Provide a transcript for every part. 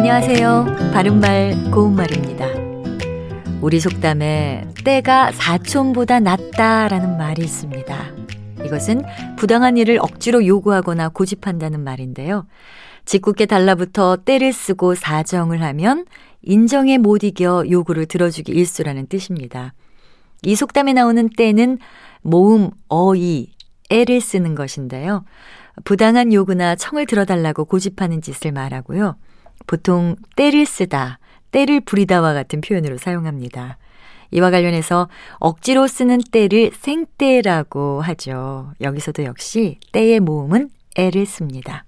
안녕하세요. 바른말 고운말입니다. 우리 속담에 때가 사촌보다 낫다라는 말이 있습니다. 이것은 부당한 일을 억지로 요구하거나 고집한다는 말인데요. 짓궂게 달라붙어 때를 쓰고 사정을 하면 인정에 못 이겨 요구를 들어주기 일수라는 뜻입니다. 이 속담에 나오는 때는 모음, 어이, 애를 쓰는 것인데요. 부당한 요구나 청을 들어달라고 고집하는 짓을 말하고요. 보통 때를 쓰다, 때를 부리다와 같은 표현으로 사용합니다. 이와 관련해서 억지로 쓰는 때를 생때라고 하죠. 여기서도 역시 때의 모음은 애를 씁니다.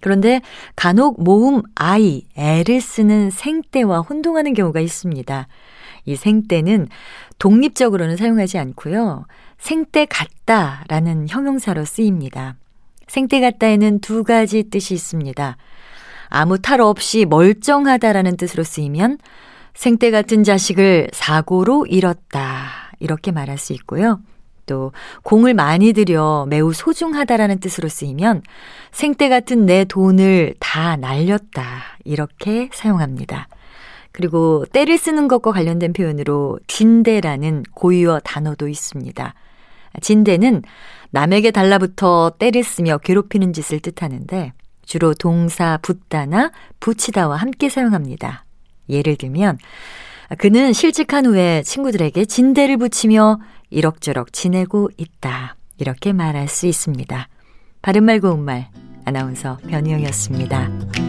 그런데 간혹 모음 아이, 애를 쓰는 생때와 혼동하는 경우가 있습니다. 이 생때는 독립적으로는 사용하지 않고요. 생때 같다라는 형용사로 쓰입니다. 생때 같다에는 두 가지 뜻이 있습니다. 아무 탈 없이 멀쩡하다라는 뜻으로 쓰이면 생때 같은 자식을 사고로 잃었다. 이렇게 말할 수 있고요. 또 공을 많이 들여 매우 소중하다라는 뜻으로 쓰이면 생때 같은 내 돈을 다 날렸다. 이렇게 사용합니다. 그리고 때를 쓰는 것과 관련된 표현으로 진대라는 고유어 단어도 있습니다. 진대는 남에게 달라붙어 때를 쓰며 괴롭히는 짓을 뜻하는데 주로 동사 붙다나 붙이다와 함께 사용합니다. 예를 들면 그는 실직한 후에 친구들에게 진대를 붙이며 이럭저럭 지내고 있다. 이렇게 말할 수 있습니다. 바른말 고운말 아나운서 변희영이었습니다.